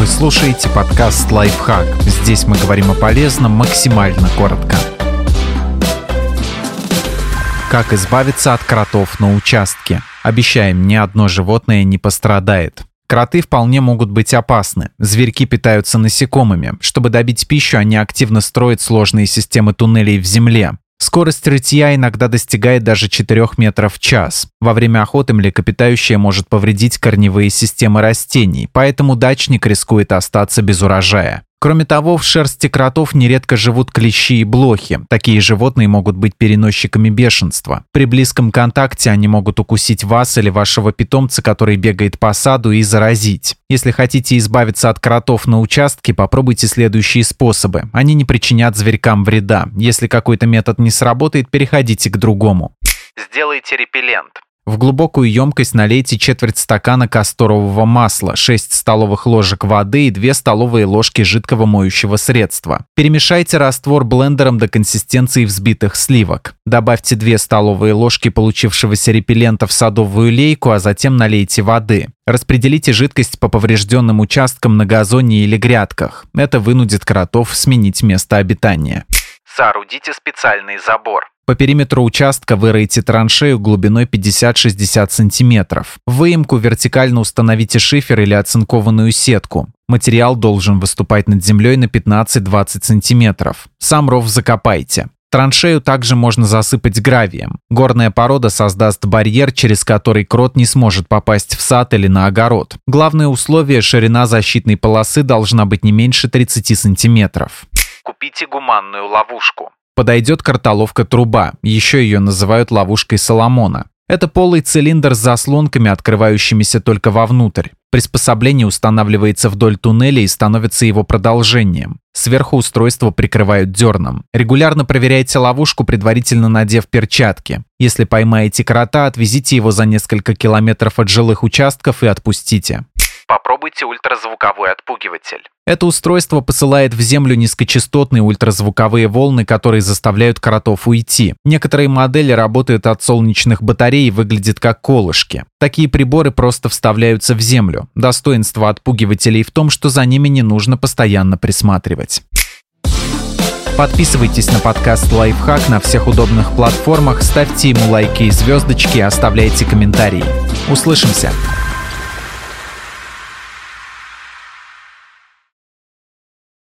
Вы слушаете подкаст «Лайфхак». Здесь мы говорим о полезном максимально коротко. Как избавиться от кротов на участке? Обещаем, ни одно животное не пострадает. Кроты вполне могут быть опасны. Зверьки питаются насекомыми. Чтобы добить пищу, они активно строят сложные системы туннелей в земле. Скорость рытья иногда достигает даже 4 метров в час. Во время охоты млекопитающее может повредить корневые системы растений, поэтому дачник рискует остаться без урожая. Кроме того, в шерсти кротов нередко живут клещи и блохи. Такие животные могут быть переносчиками бешенства. При близком контакте они могут укусить вас или вашего питомца, который бегает по саду, и заразить. Если хотите избавиться от кротов на участке, попробуйте следующие способы. Они не причинят зверькам вреда. Если какой-то метод не сработает, переходите к другому. Сделайте репеллент. В глубокую емкость налейте четверть стакана касторового масла, 6 столовых ложек воды и 2 столовые ложки жидкого моющего средства. Перемешайте раствор блендером до консистенции взбитых сливок. Добавьте 2 столовые ложки получившегося репеллента в садовую лейку, а затем налейте воды. Распределите жидкость по поврежденным участкам на газоне или грядках. Это вынудит кротов сменить место обитания. Соорудите специальный забор. По периметру участка выройте траншею глубиной 50-60 см. В выемку вертикально установите шифер или оцинкованную сетку. Материал должен выступать над землей на 15-20 см. Сам ров закопайте. Траншею также можно засыпать гравием. Горная порода создаст барьер, через который крот не сможет попасть в сад или на огород. Главное условие – ширина защитной полосы должна быть не меньше 30 сантиметров. Купите гуманную ловушку подойдет картоловка труба, еще ее называют ловушкой Соломона. Это полый цилиндр с заслонками, открывающимися только вовнутрь. Приспособление устанавливается вдоль туннеля и становится его продолжением. Сверху устройство прикрывают дерном. Регулярно проверяйте ловушку, предварительно надев перчатки. Если поймаете крота, отвезите его за несколько километров от жилых участков и отпустите. Попробуйте ультразвуковой отпугиватель. Это устройство посылает в Землю низкочастотные ультразвуковые волны, которые заставляют кротов уйти. Некоторые модели работают от солнечных батарей и выглядят как колышки. Такие приборы просто вставляются в Землю. Достоинство отпугивателей в том, что за ними не нужно постоянно присматривать. Подписывайтесь на подкаст «Лайфхак» на всех удобных платформах, ставьте ему лайки и звездочки, оставляйте комментарии. Услышимся!